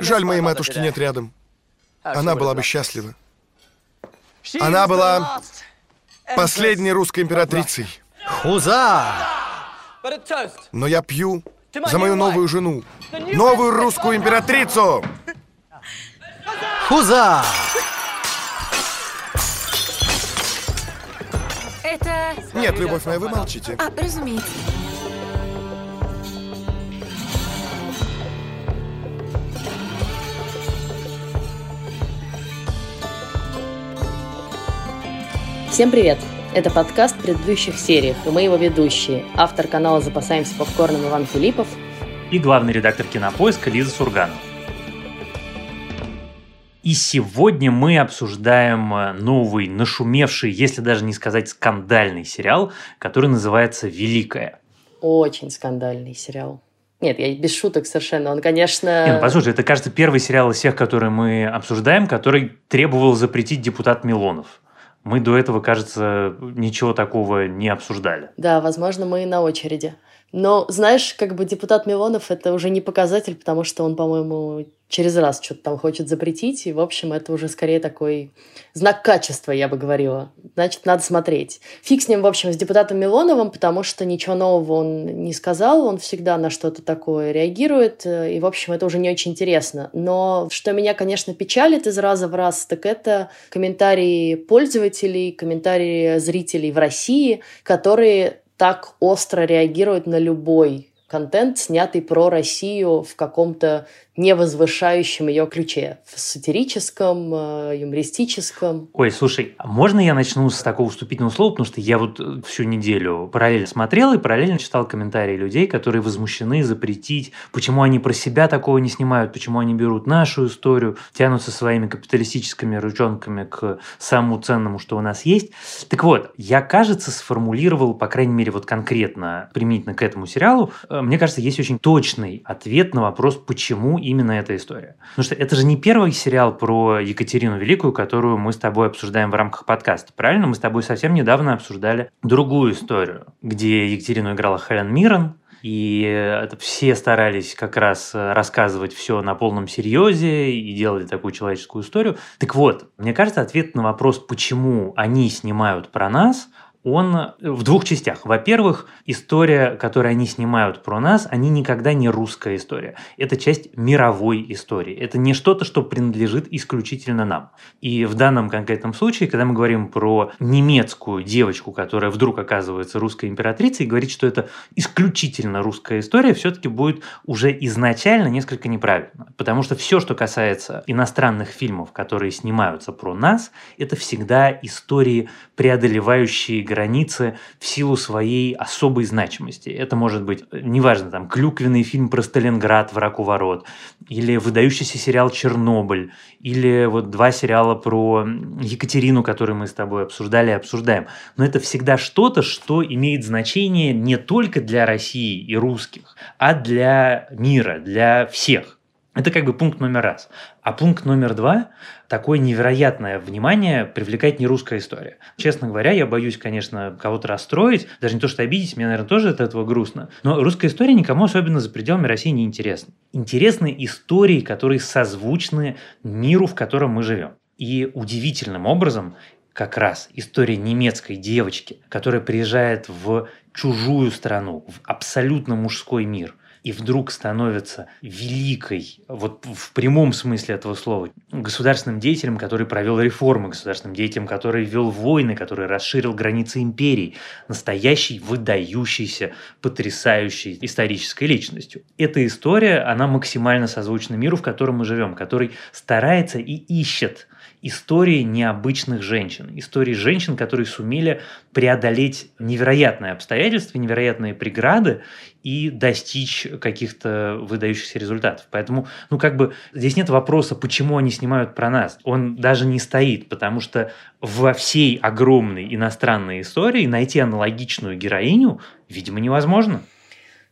Жаль, моей матушки нет рядом. Она была бы счастлива. Она была последней русской императрицей. Хуза! Но я пью за мою новую жену, новую русскую императрицу. Хуза! Это... Нет, любовь моя, вы молчите. А, разумеется. Всем привет! Это подкаст в предыдущих сериях, и мы его ведущие. Автор канала «Запасаемся попкорном» Иван Филиппов и главный редактор «Кинопоиска» Лиза Сурганова. И сегодня мы обсуждаем э, новый, нашумевший, если даже не сказать скандальный сериал, который называется «Великая». Очень скандальный сериал. Нет, я без шуток совершенно. Он, конечно... Не, ну, послушай, это, кажется, первый сериал из всех, которые мы обсуждаем, который требовал запретить депутат Милонов. Мы до этого, кажется, ничего такого не обсуждали. Да, возможно, мы на очереди. Но, знаешь, как бы депутат Милонов это уже не показатель, потому что он, по-моему, через раз что-то там хочет запретить. И, в общем, это уже скорее такой знак качества, я бы говорила. Значит, надо смотреть. Фиг с ним, в общем, с депутатом Милоновым, потому что ничего нового он не сказал. Он всегда на что-то такое реагирует. И, в общем, это уже не очень интересно. Но что меня, конечно, печалит из раза в раз, так это комментарии пользователей, комментарии зрителей в России, которые так остро реагирует на любой контент, снятый про Россию в каком-то не возвышающем ее ключе, в сатирическом, э, юмористическом. Ой, слушай, а можно я начну с такого вступительного слова, потому что я вот э, всю неделю параллельно смотрел и параллельно читал комментарии людей, которые возмущены запретить, почему они про себя такого не снимают, почему они берут нашу историю, тянутся своими капиталистическими ручонками к самому ценному, что у нас есть. Так вот, я, кажется, сформулировал, по крайней мере, вот конкретно применительно к этому сериалу, э, мне кажется, есть очень точный ответ на вопрос, почему именно эта история. Потому что это же не первый сериал про Екатерину Великую, которую мы с тобой обсуждаем в рамках подкаста. Правильно? Мы с тобой совсем недавно обсуждали другую историю, где Екатерину играла Хелен Миррен, и все старались как раз рассказывать все на полном серьезе и делали такую человеческую историю. Так вот, мне кажется, ответ на вопрос, почему они снимают про нас, он в двух частях. Во-первых, история, которую они снимают про нас, они никогда не русская история. Это часть мировой истории. Это не что-то, что принадлежит исключительно нам. И в данном конкретном случае, когда мы говорим про немецкую девочку, которая вдруг оказывается русской императрицей, и говорит, что это исключительно русская история, все-таки будет уже изначально несколько неправильно. Потому что все, что касается иностранных фильмов, которые снимаются про нас, это всегда истории, преодолевающие границы в силу своей особой значимости. Это может быть, неважно, там, клюквенный фильм про Сталинград «Враг у ворот», или выдающийся сериал «Чернобыль», или вот два сериала про Екатерину, которые мы с тобой обсуждали и обсуждаем. Но это всегда что-то, что имеет значение не только для России и русских, а для мира, для всех. Это как бы пункт номер раз. А пункт номер два – такое невероятное внимание привлекает не русская история. Честно говоря, я боюсь, конечно, кого-то расстроить, даже не то, что обидеть, мне, наверное, тоже от этого грустно. Но русская история никому особенно за пределами России не интересна. Интересны истории, которые созвучны миру, в котором мы живем. И удивительным образом как раз история немецкой девочки, которая приезжает в чужую страну, в абсолютно мужской мир – и вдруг становится великой, вот в прямом смысле этого слова, государственным деятелем, который провел реформы, государственным деятелем, который вел войны, который расширил границы империи, настоящей, выдающейся, потрясающей исторической личностью. Эта история, она максимально созвучна миру, в котором мы живем, который старается и ищет истории необычных женщин, истории женщин, которые сумели преодолеть невероятные обстоятельства, невероятные преграды и достичь каких-то выдающихся результатов. Поэтому, ну, как бы здесь нет вопроса, почему они снимают про нас. Он даже не стоит, потому что во всей огромной иностранной истории найти аналогичную героиню, видимо, невозможно.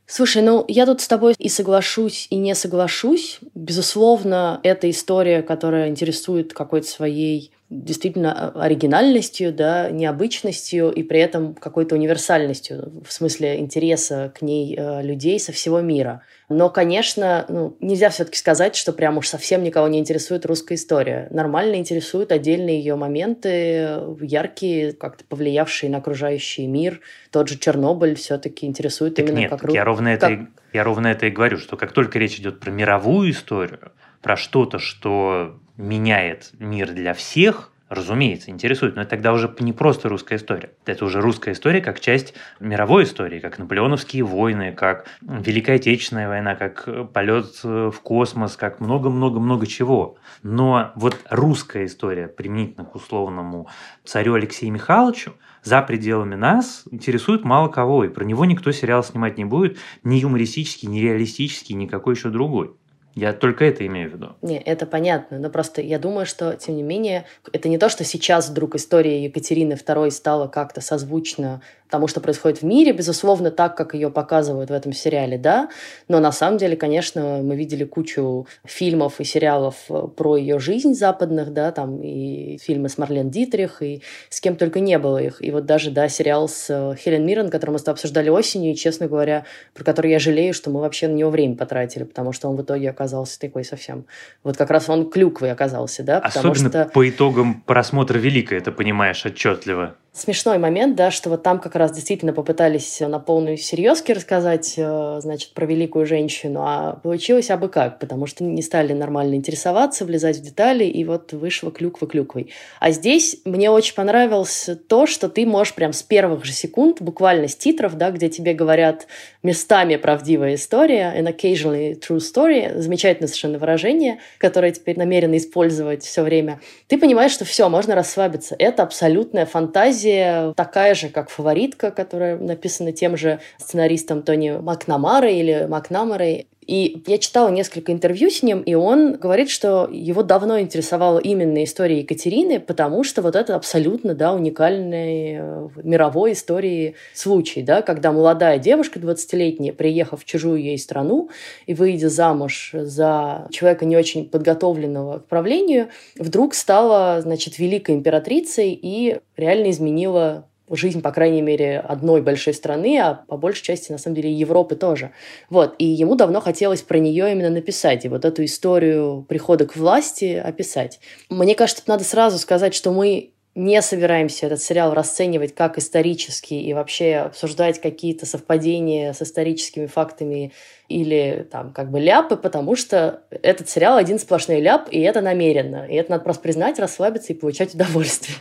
Слушай, ну я тут с тобой и соглашусь, и не соглашусь. Безусловно, это история, которая интересует какой-то своей действительно оригинальностью, да, необычностью и при этом какой-то универсальностью в смысле интереса к ней э, людей со всего мира. Но, конечно, ну, нельзя все-таки сказать, что прям уж совсем никого не интересует русская история. Нормально интересуют отдельные ее моменты, яркие, как-то повлиявшие на окружающий мир. Тот же Чернобыль все-таки интересует так именно нет, как... Я ровно как... это я ровно это и говорю, что как только речь идет про мировую историю, про что-то, что меняет мир для всех, разумеется, интересует, но это тогда уже не просто русская история. Это уже русская история как часть мировой истории, как наполеоновские войны, как Великая Отечественная война, как полет в космос, как много-много-много чего. Но вот русская история, применительно к условному царю Алексею Михайловичу, за пределами нас интересует мало кого, и про него никто сериал снимать не будет, ни юмористический, ни реалистический, никакой еще другой. Я только это имею в виду. Не, это понятно, но просто я думаю, что, тем не менее, это не то, что сейчас вдруг история Екатерины II стала как-то созвучна тому, что происходит в мире, безусловно, так, как ее показывают в этом сериале, да, но на самом деле, конечно, мы видели кучу фильмов и сериалов э, про ее жизнь западных, да, там и фильмы с Марлен Дитрих, и с кем только не было их. И вот даже, да, сериал с э, Хелен Миррен, который мы с тобой обсуждали осенью, и, честно говоря, про который я жалею, что мы вообще на него время потратили, потому что он в итоге оказался такой совсем... Вот как раз он клюквой оказался, да, потому Особенно что... по итогам просмотра Великой, это понимаешь отчетливо смешной момент, да, что вот там как раз действительно попытались на полную серьезки рассказать, э, значит, про великую женщину, а получилось абы как, потому что не стали нормально интересоваться, влезать в детали, и вот вышло клюква клюквой. А здесь мне очень понравилось то, что ты можешь прям с первых же секунд, буквально с титров, да, где тебе говорят местами правдивая история, an occasionally true story, замечательное совершенно выражение, которое теперь намерены использовать все время, ты понимаешь, что все, можно расслабиться. Это абсолютная фантазия, такая же, как «Фаворитка», которая написана тем же сценаристом Тони Макнамарой или Макнамарой. И я читала несколько интервью с ним, и он говорит, что его давно интересовала именно история Екатерины, потому что вот это абсолютно да, уникальный э, в мировой истории случай, да, когда молодая девушка 20-летняя, приехав в чужую ей страну и выйдя замуж за человека не очень подготовленного к правлению, вдруг стала, значит, великой императрицей и реально изменила жизнь, по крайней мере, одной большой страны, а по большей части, на самом деле, Европы тоже. Вот, и ему давно хотелось про нее именно написать, и вот эту историю прихода к власти описать. Мне кажется, надо сразу сказать, что мы не собираемся этот сериал расценивать как исторический и вообще обсуждать какие-то совпадения с историческими фактами или там как бы ляпы, потому что этот сериал один сплошной ляп, и это намеренно. И это надо просто признать, расслабиться и получать удовольствие.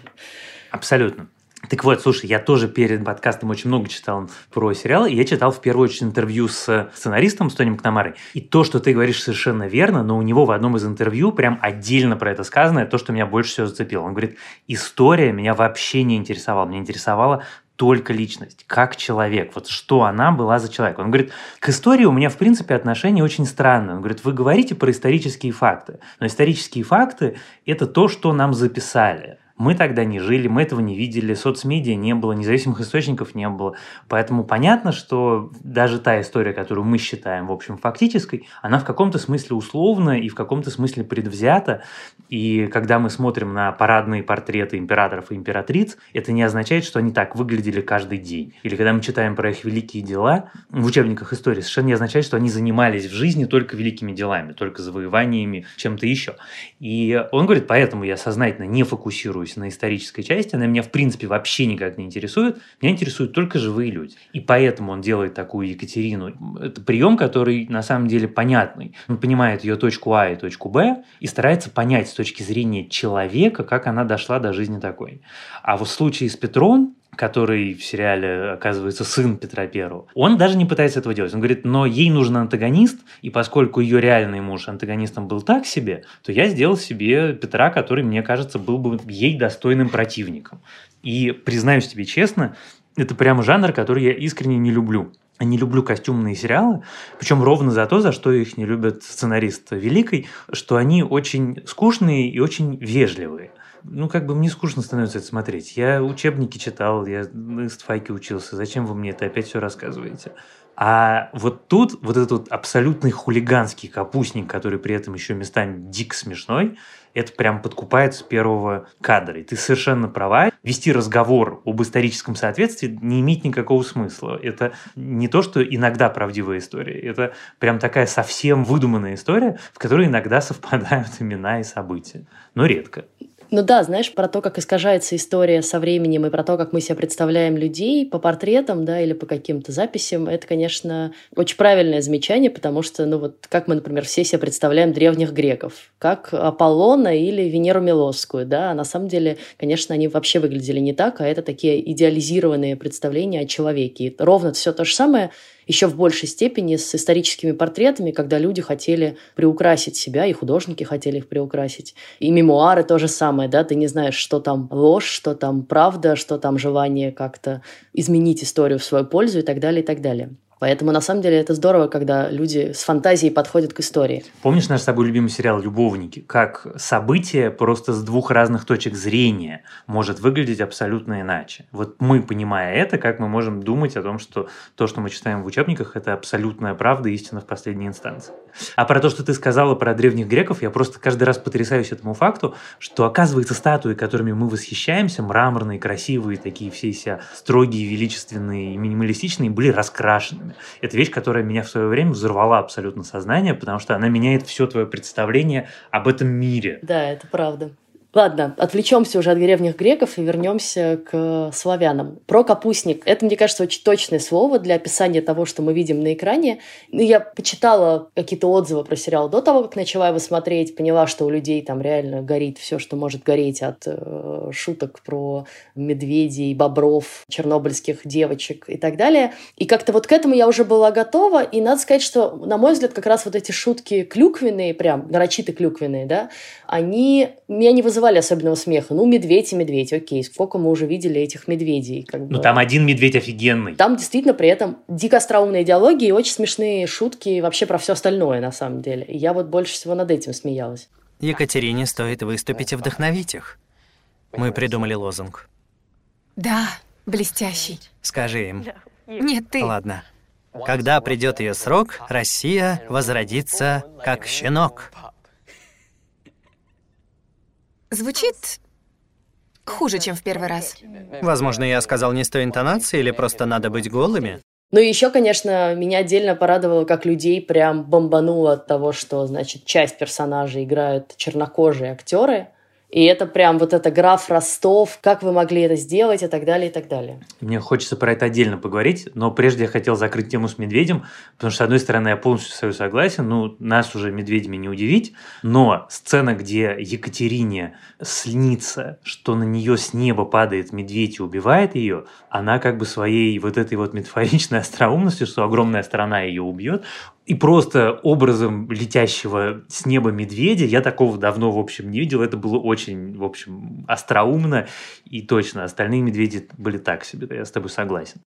Абсолютно. Так вот, слушай, я тоже перед подкастом очень много читал про сериалы, и я читал в первую очередь интервью с сценаристом, с Тони Макнамарой. И то, что ты говоришь, совершенно верно, но у него в одном из интервью прям отдельно про это сказано, то, что меня больше всего зацепило. Он говорит, история меня вообще не интересовала, меня интересовала только личность, как человек, вот что она была за человек. Он говорит, к истории у меня, в принципе, отношение очень странное. Он говорит, вы говорите про исторические факты, но исторические факты – это то, что нам записали. Мы тогда не жили, мы этого не видели, соцмедиа не было, независимых источников не было. Поэтому понятно, что даже та история, которую мы считаем, в общем, фактической, она в каком-то смысле условна и в каком-то смысле предвзята. И когда мы смотрим на парадные портреты императоров и императриц, это не означает, что они так выглядели каждый день. Или когда мы читаем про их великие дела в учебниках истории, совершенно не означает, что они занимались в жизни только великими делами, только завоеваниями, чем-то еще. И он говорит, поэтому я сознательно не фокусируюсь фокусируюсь на исторической части, она меня в принципе вообще никак не интересует. Меня интересуют только живые люди. И поэтому он делает такую Екатерину. Это прием, который на самом деле понятный. Он понимает ее точку А и точку Б и старается понять с точки зрения человека, как она дошла до жизни такой. А в случае с Петром который в сериале оказывается сын Петра Первого, он даже не пытается этого делать. Он говорит, но ей нужен антагонист, и поскольку ее реальный муж антагонистом был так себе, то я сделал себе Петра, который, мне кажется, был бы ей достойным противником. И признаюсь тебе честно, это прямо жанр, который я искренне не люблю. Не люблю костюмные сериалы, причем ровно за то, за что их не любят сценарист Великой, что они очень скучные и очень вежливые ну, как бы мне скучно становится это смотреть. Я учебники читал, я на истфайке учился. Зачем вы мне это опять все рассказываете? А вот тут вот этот вот абсолютный хулиганский капустник, который при этом еще местами дико смешной, это прям подкупает с первого кадра. И ты совершенно права. Вести разговор об историческом соответствии не имеет никакого смысла. Это не то, что иногда правдивая история. Это прям такая совсем выдуманная история, в которой иногда совпадают имена и события. Но редко. Ну да, знаешь, про то, как искажается история со временем и про то, как мы себе представляем людей по портретам, да, или по каким-то записям, это, конечно, очень правильное замечание, потому что, ну вот, как мы, например, все себе представляем древних греков, как Аполлона или Венеру Милосскую, да, а на самом деле, конечно, они вообще выглядели не так, а это такие идеализированные представления о человеке. И ровно все то же самое еще в большей степени с историческими портретами, когда люди хотели приукрасить себя, и художники хотели их приукрасить. И мемуары то же самое, да, ты не знаешь, что там ложь, что там правда, что там желание как-то изменить историю в свою пользу и так далее, и так далее. Поэтому, на самом деле, это здорово, когда люди с фантазией подходят к истории. Помнишь наш с тобой любимый сериал «Любовники»? Как событие просто с двух разных точек зрения может выглядеть абсолютно иначе. Вот мы, понимая это, как мы можем думать о том, что то, что мы читаем в учебниках, это абсолютная правда и истина в последней инстанции. А про то, что ты сказала про древних греков, я просто каждый раз потрясаюсь этому факту, что, оказывается, статуи, которыми мы восхищаемся, мраморные, красивые, такие все себя строгие, величественные и минималистичные, были раскрашенными вещами. Это вещь, которая меня в свое время взорвала абсолютно сознание, потому что она меняет все твое представление об этом мире. Да, это правда. Ладно, отвлечемся уже от древних греков и вернемся к славянам. Про капустник. Это, мне кажется, очень точное слово для описания того, что мы видим на экране. Ну, я почитала какие-то отзывы про сериал до того, как начала его смотреть, поняла, что у людей там реально горит все, что может гореть от э, шуток про медведей, бобров, чернобыльских девочек и так далее. И как-то вот к этому я уже была готова, и надо сказать, что, на мой взгляд, как раз вот эти шутки клюквенные, прям нарочито клюквенные, да, они меня не вызывали особенного смеха. Ну, медведь и медведь, окей, сколько мы уже видели этих медведей. Как бы. Ну, там один медведь офигенный. Там действительно при этом дико остроумные диалоги и очень смешные шутки вообще про все остальное, на самом деле. И я вот больше всего над этим смеялась. Екатерине стоит выступить и вдохновить их. Мы придумали лозунг. Да, блестящий. Скажи им. Нет, ты. Ладно. Когда придет ее срок, Россия возродится как щенок. Звучит хуже, чем в первый раз. Возможно, я сказал не с той интонацией или просто надо быть голыми. Ну и еще, конечно, меня отдельно порадовало, как людей прям бомбануло от того, что, значит, часть персонажей играют чернокожие актеры, и это прям вот это граф Ростов, как вы могли это сделать и так далее, и так далее. Мне хочется про это отдельно поговорить, но прежде я хотел закрыть тему с медведем, потому что, с одной стороны, я полностью с согласен, ну, нас уже медведями не удивить, но сцена, где Екатерине снится, что на нее с неба падает медведь и убивает ее, она как бы своей вот этой вот метафоричной остроумностью, что огромная страна ее убьет, и просто образом летящего с неба медведя я такого давно, в общем, не видел. Это было очень, в общем, остроумно и точно. Остальные медведи были так себе, я с тобой согласен.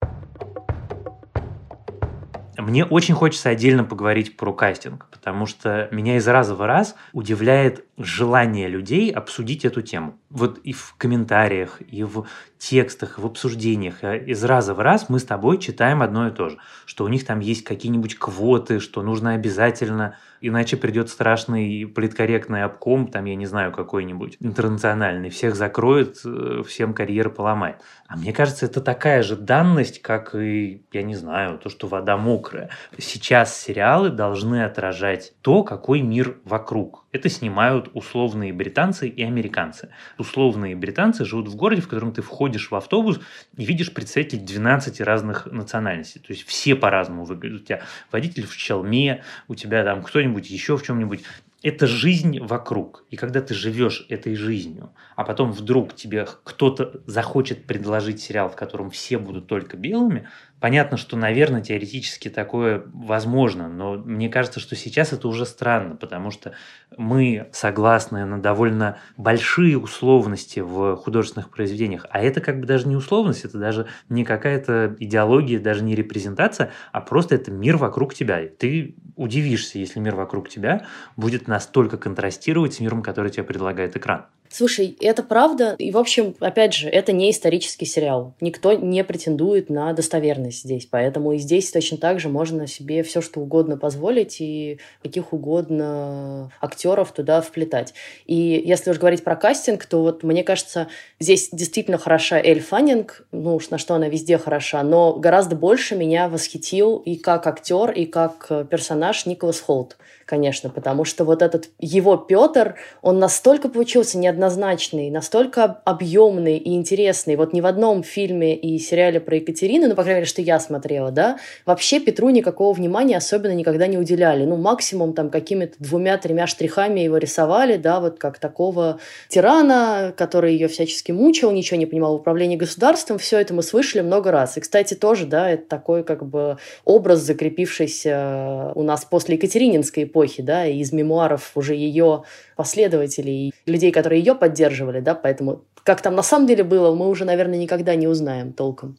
Мне очень хочется отдельно поговорить про кастинг, потому что меня из раза в раз удивляет желание людей обсудить эту тему. Вот и в комментариях, и в текстах, в обсуждениях э, из раза в раз мы с тобой читаем одно и то же, что у них там есть какие-нибудь квоты, что нужно обязательно иначе придет страшный политкорректный обком, там, я не знаю, какой-нибудь интернациональный, всех закроет, э, всем карьеры поломает. А мне кажется, это такая же данность, как и, я не знаю, то, что вода мокрая. Сейчас сериалы должны отражать то, какой мир вокруг. Это снимают условные британцы и американцы. Условные британцы живут в городе, в котором ты входишь в автобус и видишь представителей 12 разных национальностей. То есть все по-разному выглядят. У тебя водитель в челме, у тебя там кто-нибудь еще в чем-нибудь это жизнь вокруг. И когда ты живешь этой жизнью, а потом вдруг тебе кто-то захочет предложить сериал, в котором все будут только белыми, понятно, что, наверное, теоретически такое возможно, но мне кажется, что сейчас это уже странно, потому что мы согласны на довольно большие условности в художественных произведениях, а это как бы даже не условность, это даже не какая-то идеология, даже не репрезентация, а просто это мир вокруг тебя. Ты удивишься, если мир вокруг тебя будет настолько контрастировать с миром, который тебе предлагает экран. Слушай, это правда. И, в общем, опять же, это не исторический сериал. Никто не претендует на достоверность здесь. Поэтому и здесь точно так же можно себе все, что угодно позволить и каких угодно актеров туда вплетать. И если уж говорить про кастинг, то вот мне кажется, здесь действительно хороша Эль Фаннинг, ну уж на что она везде хороша, но гораздо больше меня восхитил и как актер, и как персонаж Николас Холт конечно, потому что вот этот его Петр, он настолько получился неоднозначный, настолько объемный и интересный. Вот ни в одном фильме и сериале про Екатерину, ну, по крайней мере, что я смотрела, да, вообще Петру никакого внимания особенно никогда не уделяли. Ну, максимум там какими-то двумя-тремя штрихами его рисовали, да, вот как такого тирана, который ее всячески мучил, ничего не понимал в управлении государством. Все это мы слышали много раз. И, кстати, тоже, да, это такой как бы образ, закрепившийся у нас после Екатерининской эпохи, да, и из мемуаров уже ее последователей, людей, которые ее поддерживали, да, поэтому как там на самом деле было, мы уже, наверное, никогда не узнаем толком.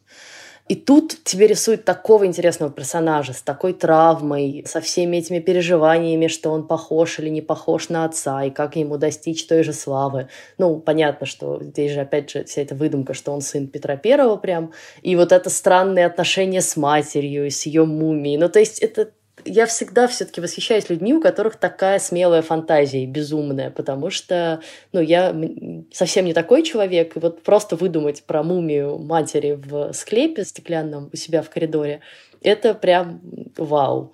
И тут тебе рисуют такого интересного персонажа с такой травмой, со всеми этими переживаниями, что он похож или не похож на отца, и как ему достичь той же славы. Ну, понятно, что здесь же, опять же, вся эта выдумка, что он сын Петра Первого прям. И вот это странное отношение с матерью и с ее мумией. Ну, то есть это я всегда все-таки восхищаюсь людьми, у которых такая смелая фантазия безумная, потому что, ну, я совсем не такой человек, и вот просто выдумать про мумию матери в склепе стеклянном у себя в коридоре, это прям вау.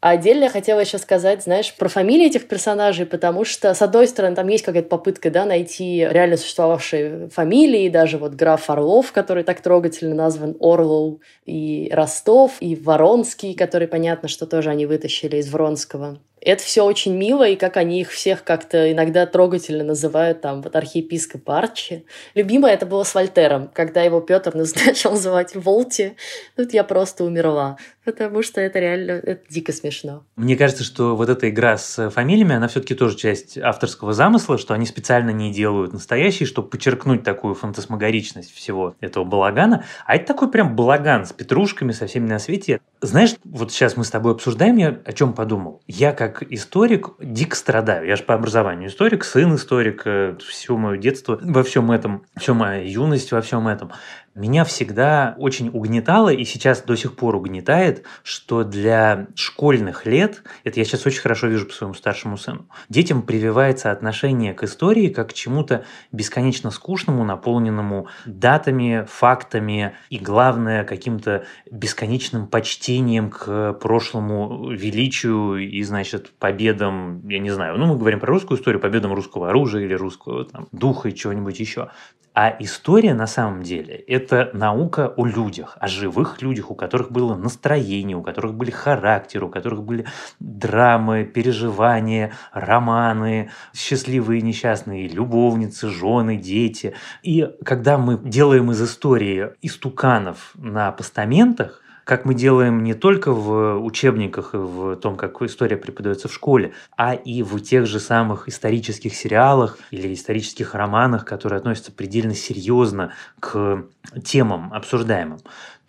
А отдельно я хотела еще сказать, знаешь, про фамилии этих персонажей, потому что, с одной стороны, там есть какая-то попытка, да, найти реально существовавшие фамилии, даже вот граф Орлов, который так трогательно назван Орлоу, и Ростов, и Воронский, который, понятно, что тоже они вытащили из Вронского. Это все очень мило, и как они их всех как-то иногда трогательно называют, там, вот архиепископ Арчи. Любимое это было с Вольтером, когда его Петр начал называть Волти. Тут я просто умерла, потому что это реально это дико смешно. Мне кажется, что вот эта игра с фамилиями, она все-таки тоже часть авторского замысла, что они специально не делают настоящие, чтобы подчеркнуть такую фантасмагоричность всего этого балагана. А это такой прям балаган с петрушками, со всеми на свете. Знаешь, вот сейчас мы с тобой обсуждаем, я о чем подумал. Я как как историк дико страдаю. Я же по образованию историк, сын историк, э, все мое детство во всем этом, всю моя юность во всем этом меня всегда очень угнетало и сейчас до сих пор угнетает, что для школьных лет, это я сейчас очень хорошо вижу по своему старшему сыну, детям прививается отношение к истории как к чему-то бесконечно скучному, наполненному датами, фактами и, главное, каким-то бесконечным почтением к прошлому величию и, значит, победам, я не знаю, ну, мы говорим про русскую историю, победам русского оружия или русского там, духа и чего-нибудь еще. А история на самом деле – это наука о людях, о живых людях, у которых было настроение, у которых были характеры, у которых были драмы, переживания, романы, счастливые и несчастные, любовницы, жены, дети. И когда мы делаем из истории истуканов на постаментах, как мы делаем не только в учебниках и в том, как история преподается в школе, а и в тех же самых исторических сериалах или исторических романах, которые относятся предельно серьезно к темам обсуждаемым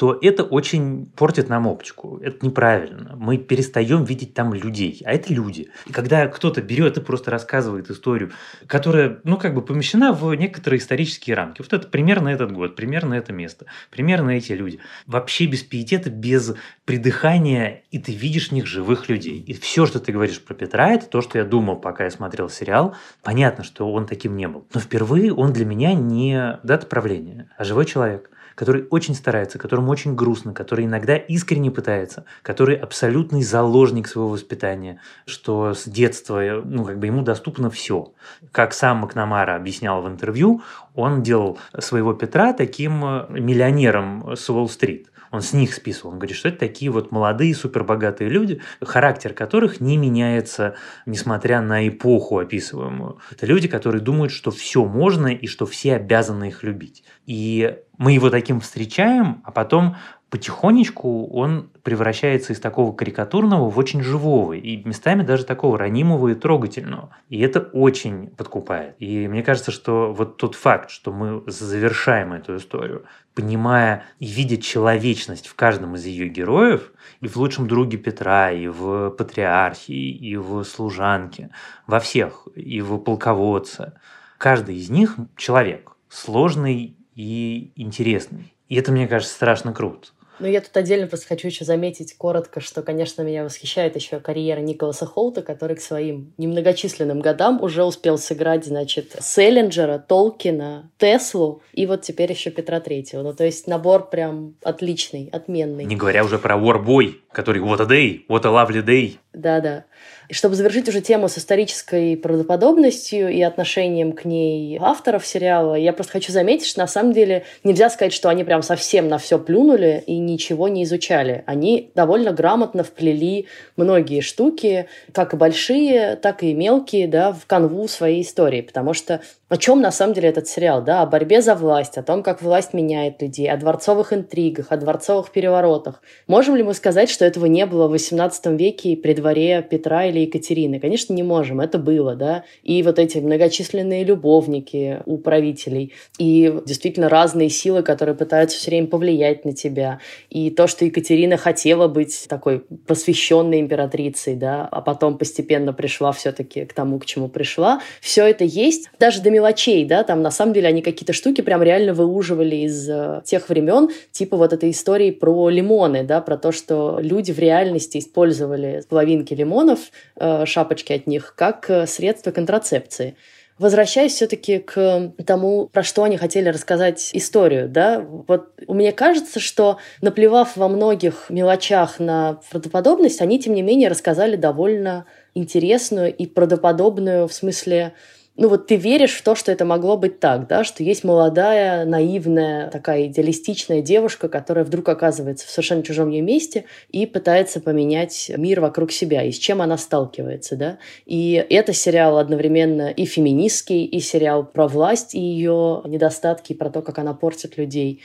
то это очень портит нам оптику. Это неправильно. Мы перестаем видеть там людей, а это люди. И когда кто-то берет и просто рассказывает историю, которая, ну, как бы помещена в некоторые исторические рамки. Вот это примерно этот год, примерно это место, примерно эти люди. Вообще без пиетета, без придыхания, и ты видишь в них живых людей. И все, что ты говоришь про Петра, это то, что я думал, пока я смотрел сериал. Понятно, что он таким не был. Но впервые он для меня не дата правления, а живой человек который очень старается, которому очень грустно, который иногда искренне пытается, который абсолютный заложник своего воспитания, что с детства, ну, как бы ему доступно все. Как сам Макнамара объяснял в интервью, он делал своего Петра таким э, миллионером с Уолл-стрит. Он с них списывал. Он говорит, что это такие вот молодые, супербогатые люди, характер которых не меняется, несмотря на эпоху описываемую. Это люди, которые думают, что все можно и что все обязаны их любить. И мы его таким встречаем, а потом потихонечку он превращается из такого карикатурного в очень живого и местами даже такого ранимого и трогательного. И это очень подкупает. И мне кажется, что вот тот факт, что мы завершаем эту историю, понимая и видя человечность в каждом из ее героев, и в лучшем друге Петра, и в патриархе, и в служанке, во всех, и в полководце – каждый из них человек, сложный и интересный. И это, мне кажется, страшно круто. Ну, я тут отдельно просто хочу еще заметить коротко, что, конечно, меня восхищает еще карьера Николаса Холта, который к своим немногочисленным годам уже успел сыграть, значит, Селлинджера, Толкина, Теслу и вот теперь еще Петра Третьего. Ну, то есть набор прям отличный, отменный. Не говоря уже про Warboy, который What a Day, What a Lovely Day. Да-да. И чтобы завершить уже тему с исторической правдоподобностью и отношением к ней авторов сериала, я просто хочу заметить, что на самом деле нельзя сказать, что они прям совсем на все плюнули и ничего не изучали. Они довольно грамотно вплели многие штуки, как и большие, так и мелкие, да, в канву своей истории. Потому что о чем на самом деле этот сериал, да, о борьбе за власть, о том, как власть меняет людей, о дворцовых интригах, о дворцовых переворотах. Можем ли мы сказать, что этого не было в XVIII веке при дворе Петра или Екатерины? Конечно, не можем, это было, да. И вот эти многочисленные любовники у правителей, и действительно разные силы, которые пытаются все время повлиять на тебя, и то, что Екатерина хотела быть такой посвященной императрицей, да, а потом постепенно пришла все-таки к тому, к чему пришла, все это есть. Даже до мелочей, да, там на самом деле они какие-то штуки прям реально выуживали из э, тех времен, типа вот этой истории про лимоны, да, про то, что люди в реальности использовали половинки лимонов, э, шапочки от них, как э, средство контрацепции. Возвращаясь все-таки к тому, про что они хотели рассказать историю, да, вот мне кажется, что наплевав во многих мелочах на правдоподобность, они, тем не менее, рассказали довольно интересную и правдоподобную в смысле ну вот ты веришь в то, что это могло быть так, да, что есть молодая, наивная, такая идеалистичная девушка, которая вдруг оказывается в совершенно чужом ей месте и пытается поменять мир вокруг себя, и с чем она сталкивается, да. И это сериал одновременно и феминистский, и сериал про власть и ее недостатки, и про то, как она портит людей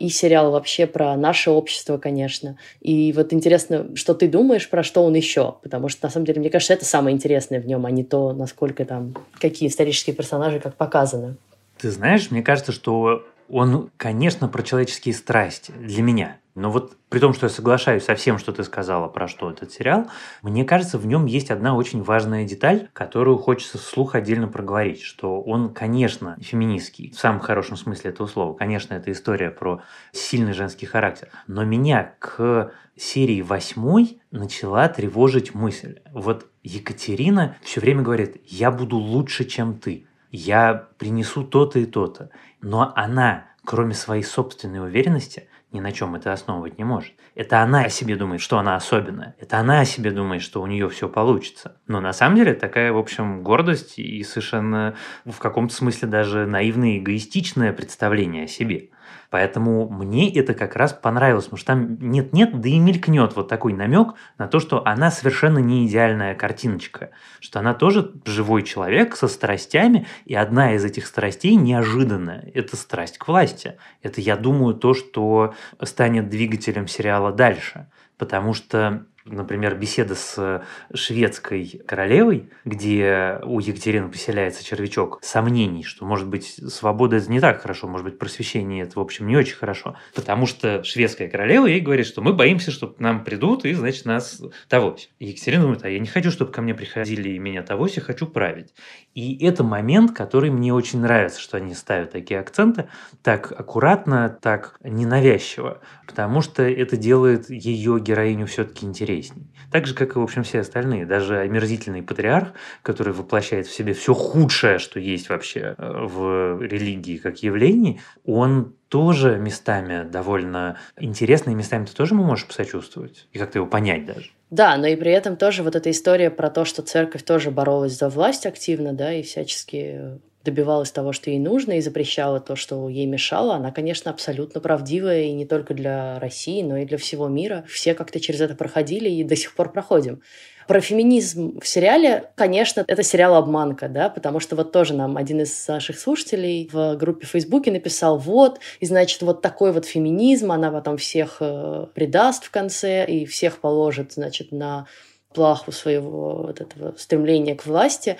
и сериал вообще про наше общество, конечно. И вот интересно, что ты думаешь, про что он еще? Потому что, на самом деле, мне кажется, это самое интересное в нем, а не то, насколько там, какие исторические персонажи как показаны. Ты знаешь, мне кажется, что он, конечно, про человеческие страсти для меня. Но вот при том, что я соглашаюсь со всем, что ты сказала про что этот сериал, мне кажется, в нем есть одна очень важная деталь, которую хочется вслух отдельно проговорить, что он, конечно, феминистский, в самом хорошем смысле этого слова. Конечно, это история про сильный женский характер. Но меня к серии восьмой начала тревожить мысль. Вот Екатерина все время говорит, я буду лучше, чем ты, я принесу то-то и то-то. Но она, кроме своей собственной уверенности, ни на чем это основывать не может. Это она о себе думает, что она особенная. Это она о себе думает, что у нее все получится. Но на самом деле такая, в общем, гордость и совершенно в каком-то смысле даже наивное эгоистичное представление о себе. Поэтому мне это как раз понравилось, потому что там нет-нет, да и мелькнет вот такой намек на то, что она совершенно не идеальная картиночка, что она тоже живой человек со страстями, и одна из этих страстей неожиданная – это страсть к власти. Это, я думаю, то, что станет двигателем сериала дальше. Потому что например, беседа с шведской королевой, где у Екатерины поселяется червячок сомнений, что, может быть, свобода это не так хорошо, может быть, просвещение это, в общем, не очень хорошо. Потому что шведская королева ей говорит, что мы боимся, что к нам придут и, значит, нас тогось. И Екатерина думает, а я не хочу, чтобы ко мне приходили и меня тогось, я хочу править. И это момент, который мне очень нравится, что они ставят такие акценты так аккуратно, так ненавязчиво, потому что это делает ее героиню все-таки интересней. Так же, как и, в общем, все остальные. Даже омерзительный патриарх, который воплощает в себе все худшее, что есть вообще э, в религии как явлении, он тоже местами довольно интересный, местами ты тоже ему можешь посочувствовать и как-то его понять даже. Да, но и при этом тоже вот эта история про то, что церковь тоже боролась за власть активно, да, и всячески добивалась того, что ей нужно, и запрещала то, что ей мешало, она, конечно, абсолютно правдивая и не только для России, но и для всего мира. Все как-то через это проходили и до сих пор проходим. Про феминизм в сериале, конечно, это сериал «Обманка», да, потому что вот тоже нам один из наших слушателей в группе в Фейсбуке написал «вот», и значит, вот такой вот феминизм, она потом всех э, предаст в конце и всех положит, значит, на плаху своего вот этого стремления к власти.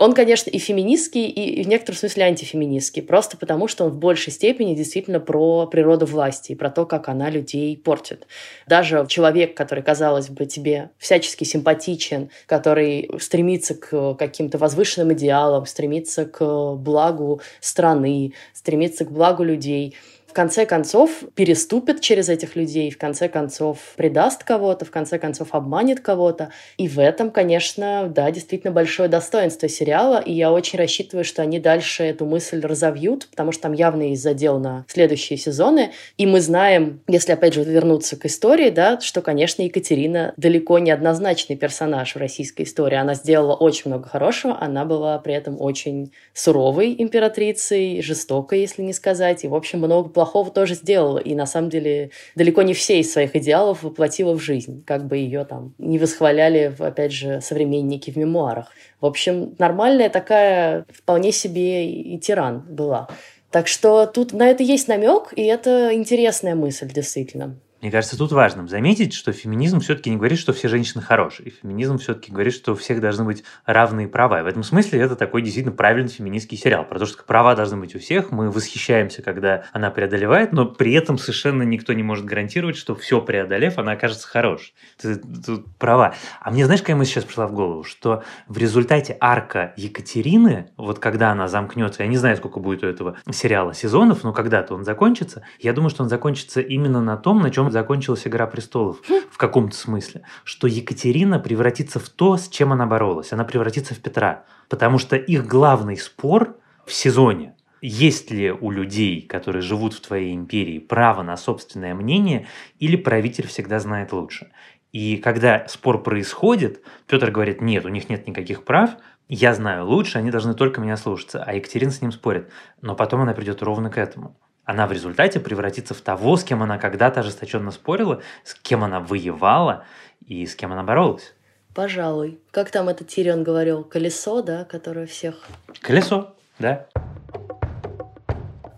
Он, конечно, и феминистский, и в некотором смысле антифеминистский, просто потому что он в большей степени действительно про природу власти и про то, как она людей портит. Даже человек, который, казалось бы, тебе всячески симпатичен, который стремится к каким-то возвышенным идеалам, стремится к благу страны, стремится к благу людей – в конце концов переступит через этих людей, в конце концов предаст кого-то, в конце концов обманет кого-то. И в этом, конечно, да, действительно большое достоинство сериала, и я очень рассчитываю, что они дальше эту мысль разовьют, потому что там явно есть задел на следующие сезоны. И мы знаем, если опять же вернуться к истории, да, что, конечно, Екатерина далеко не однозначный персонаж в российской истории. Она сделала очень много хорошего, она была при этом очень суровой императрицей, жестокой, если не сказать, и, в общем, много плохого тоже сделала. И на самом деле далеко не все из своих идеалов воплотила в жизнь, как бы ее там не восхваляли, опять же, современники в мемуарах. В общем, нормальная такая вполне себе и тиран была. Так что тут на это есть намек, и это интересная мысль, действительно. Мне кажется, тут важным заметить, что феминизм все-таки не говорит, что все женщины хорошие. Феминизм все-таки говорит, что у всех должны быть равные права. И в этом смысле это такой действительно правильный феминистский сериал. Про то, что права должны быть у всех. Мы восхищаемся, когда она преодолевает, но при этом совершенно никто не может гарантировать, что все преодолев, она окажется хорошей. Тут права. А мне знаешь, какая мысль сейчас пришла в голову? Что в результате арка Екатерины, вот когда она замкнется, я не знаю, сколько будет у этого сериала сезонов, но когда-то он закончится, я думаю, что он закончится именно на том, на чем закончилась «Игра престолов» в каком-то смысле, что Екатерина превратится в то, с чем она боролась. Она превратится в Петра. Потому что их главный спор в сезоне есть ли у людей, которые живут в твоей империи, право на собственное мнение, или правитель всегда знает лучше. И когда спор происходит, Петр говорит, нет, у них нет никаких прав, я знаю лучше, они должны только меня слушаться. А Екатерина с ним спорит. Но потом она придет ровно к этому она в результате превратится в того, с кем она когда-то ожесточенно спорила, с кем она воевала и с кем она боролась. Пожалуй. Как там этот Тирион говорил? Колесо, да, которое всех... Колесо, да.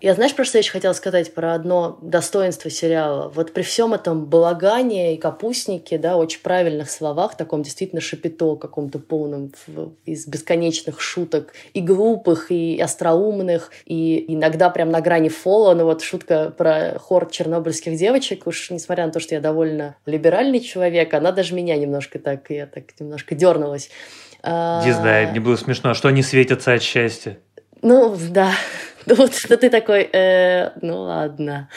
Я знаешь, про что я еще хотела сказать? Про одно достоинство сериала. Вот при всем этом балагане и капустнике, да, очень правильных словах, таком действительно шапито каком-то полном из бесконечных шуток и глупых, и остроумных, и иногда прям на грани фола. Но вот шутка про хор чернобыльских девочек, уж несмотря на то, что я довольно либеральный человек, она даже меня немножко так, я так немножко дернулась. Не знаю, мне было смешно, а что они светятся от счастья. Ну, да, Ну вот что ты такой, э, ну ладно.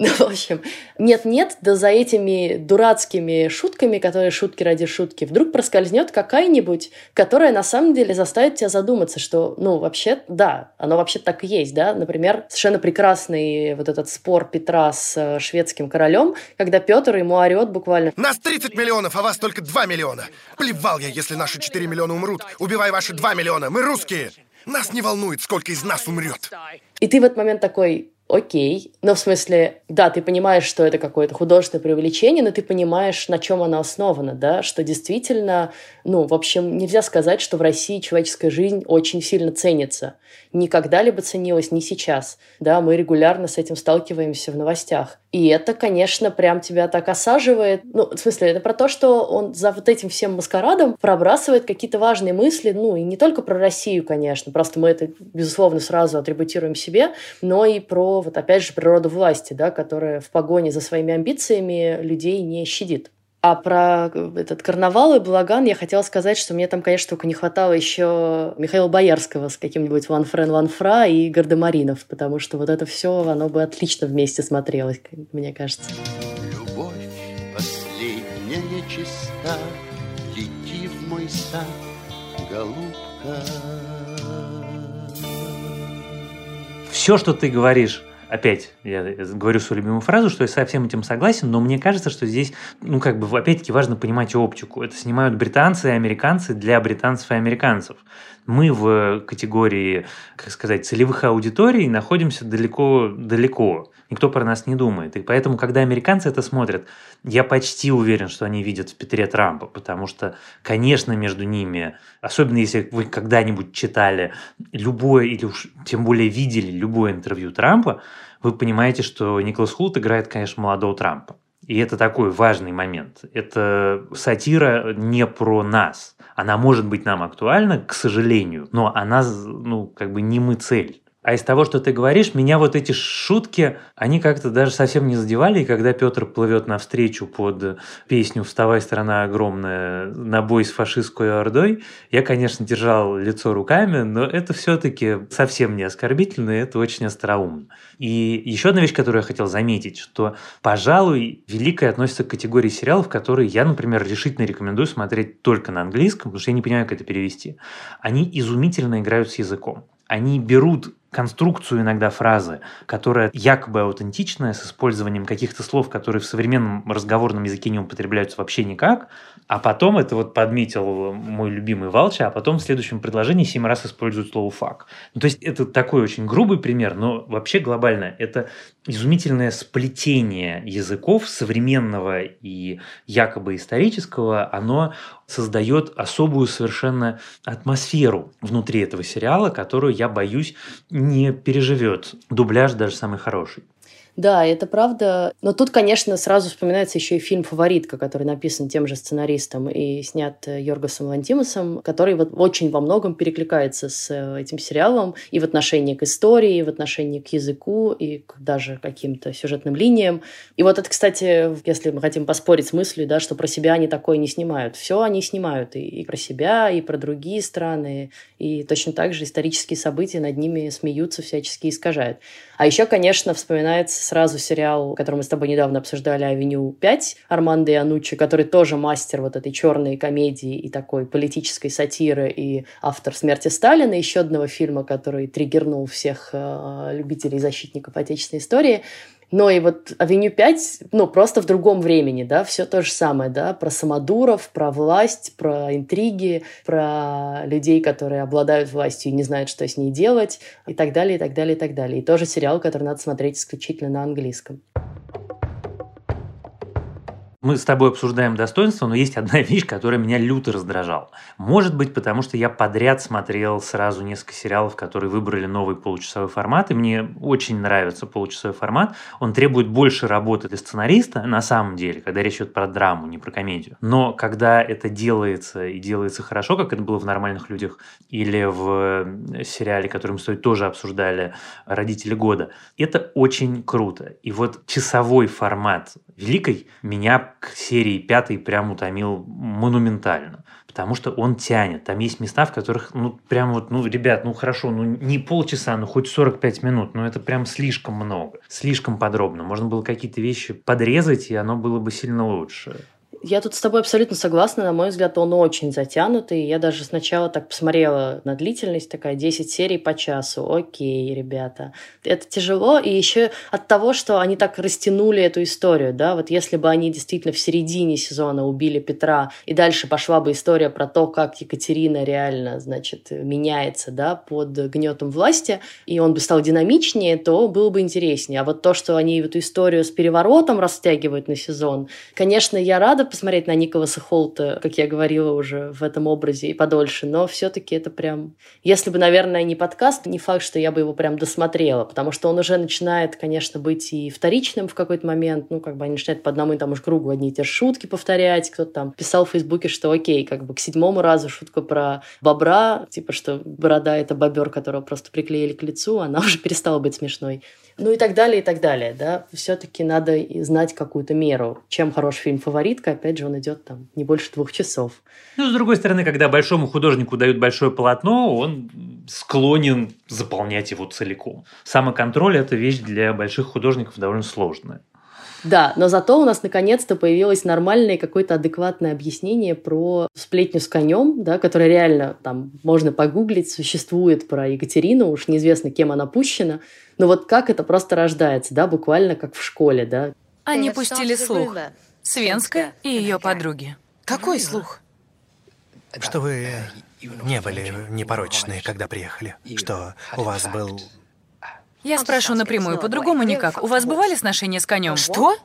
Ну, в общем, нет-нет, да за этими дурацкими шутками, которые шутки ради шутки, вдруг проскользнет какая-нибудь, которая на самом деле заставит тебя задуматься, что, ну, вообще, да, оно вообще так и есть, да. Например, совершенно прекрасный вот этот спор Петра с э, шведским королем, когда Петр ему орет буквально «Нас 30 миллионов, а вас только 2 миллиона! Плевал я, если наши 4 миллиона умрут! Убивай ваши 2 миллиона! Мы русские!» Нас не волнует, сколько из нас умрет. И ты в этот момент такой, окей. Но в смысле, да, ты понимаешь, что это какое-то художественное преувеличение, но ты понимаешь, на чем оно основано, да, что действительно, ну, в общем, нельзя сказать, что в России человеческая жизнь очень сильно ценится. Ни когда-либо ценилась, ни сейчас. Да, мы регулярно с этим сталкиваемся в новостях. И это, конечно, прям тебя так осаживает. Ну, в смысле, это про то, что он за вот этим всем маскарадом пробрасывает какие-то важные мысли, ну, и не только про Россию, конечно, просто мы это, безусловно, сразу атрибутируем себе, но и про, вот опять же, природу власти, да, которая в погоне за своими амбициями людей не щадит. А про этот карнавал и балаган я хотела сказать, что мне там, конечно, только не хватало еще Михаила Боярского с каким-нибудь Ван Френ Ван Фра и Гардемаринов, потому что вот это все, оно бы отлично вместе смотрелось, мне кажется. Любовь последняя чиста, лети в мой сад, голубка. Все, что ты говоришь опять, я говорю свою любимую фразу, что я со всем этим согласен, но мне кажется, что здесь, ну, как бы, опять-таки, важно понимать оптику. Это снимают британцы и американцы для британцев и американцев. Мы в категории, как сказать, целевых аудиторий находимся далеко-далеко. Никто про нас не думает. И поэтому, когда американцы это смотрят, я почти уверен, что они видят в Петре Трампа, потому что, конечно, между ними, особенно если вы когда-нибудь читали любое, или уж тем более видели любое интервью Трампа, вы понимаете, что Николас Хулт играет, конечно, молодого Трампа. И это такой важный момент. Это сатира не про нас. Она может быть нам актуальна, к сожалению, но она, ну, как бы не мы цель. А из того, что ты говоришь, меня вот эти шутки, они как-то даже совсем не задевали. И когда Петр плывет навстречу под песню «Вставай, страна огромная» на бой с фашистской ордой, я, конечно, держал лицо руками, но это все-таки совсем не оскорбительно, и это очень остроумно. И еще одна вещь, которую я хотел заметить, что, пожалуй, великое относится к категории сериалов, которые я, например, решительно рекомендую смотреть только на английском, потому что я не понимаю, как это перевести. Они изумительно играют с языком они берут конструкцию иногда фразы, которая якобы аутентичная, с использованием каких-то слов, которые в современном разговорном языке не употребляются вообще никак, а потом, это вот подметил мой любимый Валча, а потом в следующем предложении семь раз используют слово «фак». Ну, то есть это такой очень грубый пример, но вообще глобально это изумительное сплетение языков современного и якобы исторического, оно создает особую совершенно атмосферу внутри этого сериала, которую, я боюсь, не переживет дубляж даже самый хороший. Да, это правда. Но тут, конечно, сразу вспоминается еще и фильм «Фаворитка», который написан тем же сценаристом и снят э, Йоргасом Лантимусом, который вот очень во многом перекликается с э, этим сериалом и в отношении к истории, и в отношении к языку, и к даже каким-то сюжетным линиям. И вот это, кстати, если мы хотим поспорить с мыслью, да, что про себя они такое не снимают. Все они снимают и, и про себя, и про другие страны, и точно так же исторические события над ними смеются, всячески искажают. А еще, конечно, вспоминается сразу сериал, который мы с тобой недавно обсуждали, «Авеню 5» Армандо Януччи, который тоже мастер вот этой черной комедии и такой политической сатиры, и автор «Смерти Сталина», еще одного фильма, который триггернул всех э, любителей защитников отечественной истории. Но и вот «Авеню 5», ну, просто в другом времени, да, все то же самое, да, про самодуров, про власть, про интриги, про людей, которые обладают властью и не знают, что с ней делать, и так далее, и так далее, и так далее. И тоже сериал, который надо смотреть исключительно на английском. Мы с тобой обсуждаем достоинства, но есть одна вещь, которая меня люто раздражала. Может быть, потому что я подряд смотрел сразу несколько сериалов, которые выбрали новый получасовой формат, и мне очень нравится получасовой формат. Он требует больше работы для сценариста, на самом деле, когда речь идет про драму, не про комедию. Но когда это делается и делается хорошо, как это было в «Нормальных людях» или в э, сериале, который мы с тобой тоже обсуждали «Родители года», это очень круто. И вот часовой формат Великой меня к серии пятой прям утомил монументально. Потому что он тянет. Там есть места, в которых, ну, прям вот, ну, ребят, ну, хорошо, ну, не полчаса, ну, хоть 45 минут, но это прям слишком много, слишком подробно. Можно было какие-то вещи подрезать, и оно было бы сильно лучше. Я тут с тобой абсолютно согласна. На мой взгляд, он очень затянутый. Я даже сначала так посмотрела на длительность, такая 10 серий по часу. Окей, ребята. Это тяжело. И еще от того, что они так растянули эту историю. Да? Вот если бы они действительно в середине сезона убили Петра, и дальше пошла бы история про то, как Екатерина реально, значит, меняется да, под гнетом власти, и он бы стал динамичнее, то было бы интереснее. А вот то, что они эту историю с переворотом растягивают на сезон, конечно, я рада посмотреть на Николаса Холта, как я говорила уже в этом образе, и подольше, но все-таки это прям... Если бы, наверное, не подкаст, не факт, что я бы его прям досмотрела, потому что он уже начинает, конечно, быть и вторичным в какой-то момент, ну, как бы они начинают по одному и тому же кругу одни и те же шутки повторять, кто-то там писал в Фейсбуке, что окей, как бы к седьмому разу шутка про бобра, типа, что борода — это бобер, которого просто приклеили к лицу, она уже перестала быть смешной. Ну и так далее, и так далее, да. Все-таки надо знать какую-то меру. Чем хороший фильм «Фаворитка», опять же, он идет там не больше двух часов. Ну, с другой стороны, когда большому художнику дают большое полотно, он склонен заполнять его целиком. Самоконтроль – это вещь для больших художников довольно сложная. Да, но зато у нас наконец-то появилось нормальное какое-то адекватное объяснение про сплетню с конем, да, которая реально там можно погуглить, существует про Екатерину, уж неизвестно, кем она пущена. Но вот как это просто рождается, да, буквально как в школе, да. Они пустили слух. Свенска и ее подруги. Какой слух? Что вы не были непорочны, когда приехали. Что у вас был я спрошу напрямую, по-другому никак. У вас бывали сношения с конем? Что?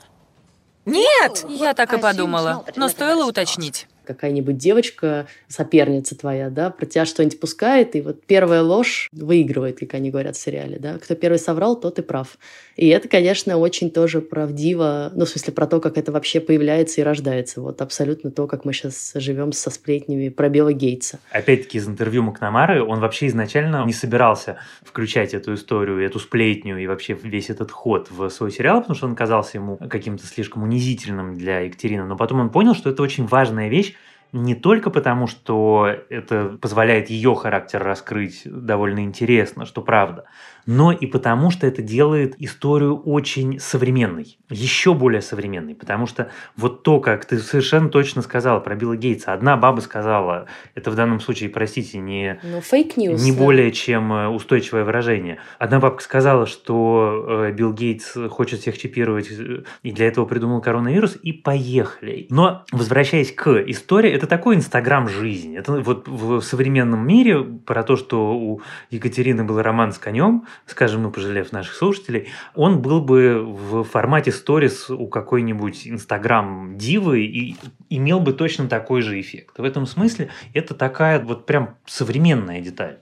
Нет! Я так и подумала, но стоило уточнить. Какая-нибудь девочка, соперница твоя, да, про тебя что-нибудь пускает, и вот первая ложь выигрывает, как они говорят в сериале, да. Кто первый соврал, тот и прав. И это, конечно, очень тоже правдиво, ну, в смысле, про то, как это вообще появляется и рождается. Вот абсолютно то, как мы сейчас живем со сплетнями про Билла Гейтса. Опять-таки из интервью Макнамары он вообще изначально не собирался включать эту историю, эту сплетню и вообще весь этот ход в свой сериал, потому что он казался ему каким-то слишком унизительным для Екатерины. Но потом он понял, что это очень важная вещь, не только потому, что это позволяет ее характер раскрыть довольно интересно, что правда, но и потому, что это делает историю очень современной, еще более современной, потому что вот то, как ты совершенно точно сказала про Билла Гейтса, одна баба сказала, это в данном случае, простите, не, ну, фейк не да. более чем э, устойчивое выражение. Одна бабка сказала, что э, Билл Гейтс хочет всех чипировать э, и для этого придумал коронавирус, и поехали. Но, возвращаясь к истории, это такой инстаграм жизни. Это вот в современном мире про то, что у Екатерины был роман с конем, скажем, мы пожалев наших слушателей, он был бы в формате сторис у какой-нибудь Инстаграм дивы и имел бы точно такой же эффект. В этом смысле это такая вот прям современная деталь.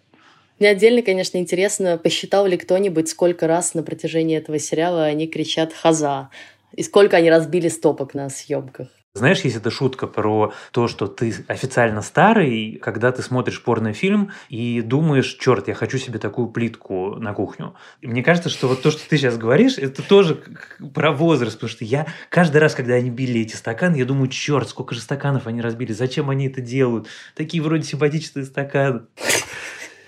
Мне отдельно, конечно, интересно, посчитал ли кто-нибудь, сколько раз на протяжении этого сериала они кричат «Хаза», и сколько они разбили стопок на съемках. Знаешь, есть эта шутка про то, что ты официально старый, когда ты смотришь порнофильм и думаешь, черт, я хочу себе такую плитку на кухню. И мне кажется, что вот то, что ты сейчас говоришь, это тоже про возраст, потому что я каждый раз, когда они били эти стаканы, я думаю, черт, сколько же стаканов они разбили, зачем они это делают? Такие вроде симпатичные стаканы.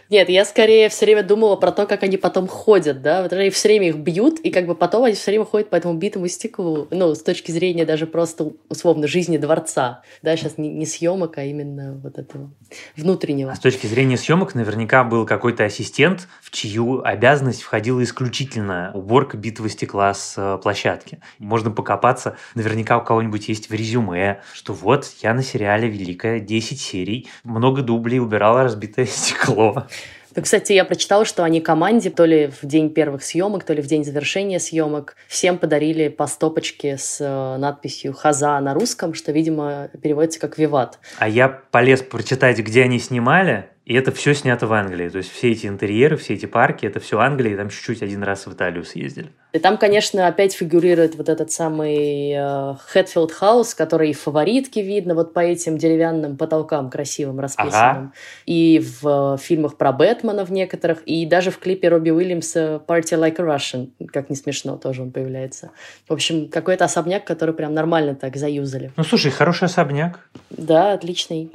Нет, я скорее все время думала про то, как они потом ходят, да, вот они все время их бьют, и как бы потом они все время ходят по этому битому стеклу, ну, с точки зрения даже просто, условно, жизни дворца, да, сейчас не, не съемок, а именно вот этого внутреннего. А с точки зрения съемок наверняка был какой-то ассистент, в чью обязанность входила исключительно уборка битого стекла с э, площадки. Можно покопаться, наверняка у кого-нибудь есть в резюме, что вот я на сериале «Великая» 10 серий, много дублей убирала разбитое стекло. Ну, кстати, я прочитала, что они команде то ли в день первых съемок, то ли в день завершения съемок всем подарили по стопочке с э, надписью «Хаза» на русском, что, видимо, переводится как «Виват». А я полез прочитать, где они снимали, и это все снято в Англии. То есть все эти интерьеры, все эти парки, это все Англия, и там чуть-чуть один раз в Италию съездили. И там, конечно, опять фигурирует вот этот самый э, Хэтфилд Хаус, который и в фаворитке видно вот по этим деревянным потолкам красивым расписанным. Ага. И в э, фильмах про Бэтмена в некоторых, и даже в клипе Робби Уильямса «Party Like a Russian», как не смешно, тоже он появляется. В общем, какой-то особняк, который прям нормально так заюзали. Ну, слушай, хороший особняк. Да, отличный.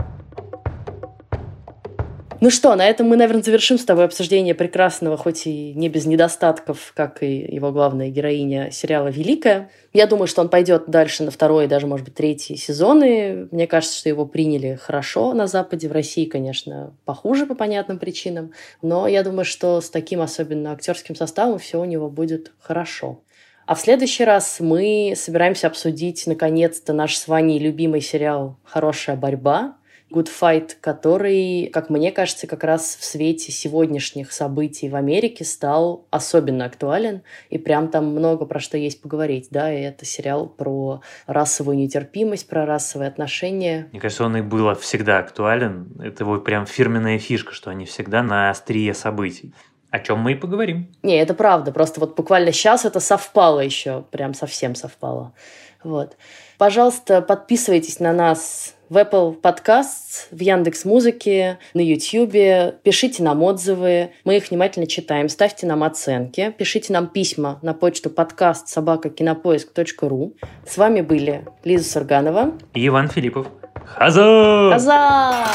Ну что, на этом мы, наверное, завершим с тобой обсуждение прекрасного, хоть и не без недостатков, как и его главная героиня сериала «Великая». Я думаю, что он пойдет дальше на второй, даже, может быть, третий сезоны. Мне кажется, что его приняли хорошо на Западе. В России, конечно, похуже по понятным причинам. Но я думаю, что с таким особенно актерским составом все у него будет хорошо. А в следующий раз мы собираемся обсудить, наконец-то, наш с Ваней любимый сериал «Хорошая борьба», Good Fight, который, как мне кажется, как раз в свете сегодняшних событий в Америке стал особенно актуален, и прям там много про что есть поговорить, да, и это сериал про расовую нетерпимость, про расовые отношения. Мне кажется, он и был всегда актуален, это его прям фирменная фишка, что они всегда на острие событий. О чем мы и поговорим. Не, это правда. Просто вот буквально сейчас это совпало еще. Прям совсем совпало. Вот. Пожалуйста, подписывайтесь на нас в Apple Podcasts, в Яндекс Музыке, на YouTube. Пишите нам отзывы, мы их внимательно читаем. Ставьте нам оценки, пишите нам письма на почту подкаст собакакинопоиск.ру. С вами были Лиза Сурганова и Иван Филиппов. Хаза! Хаза!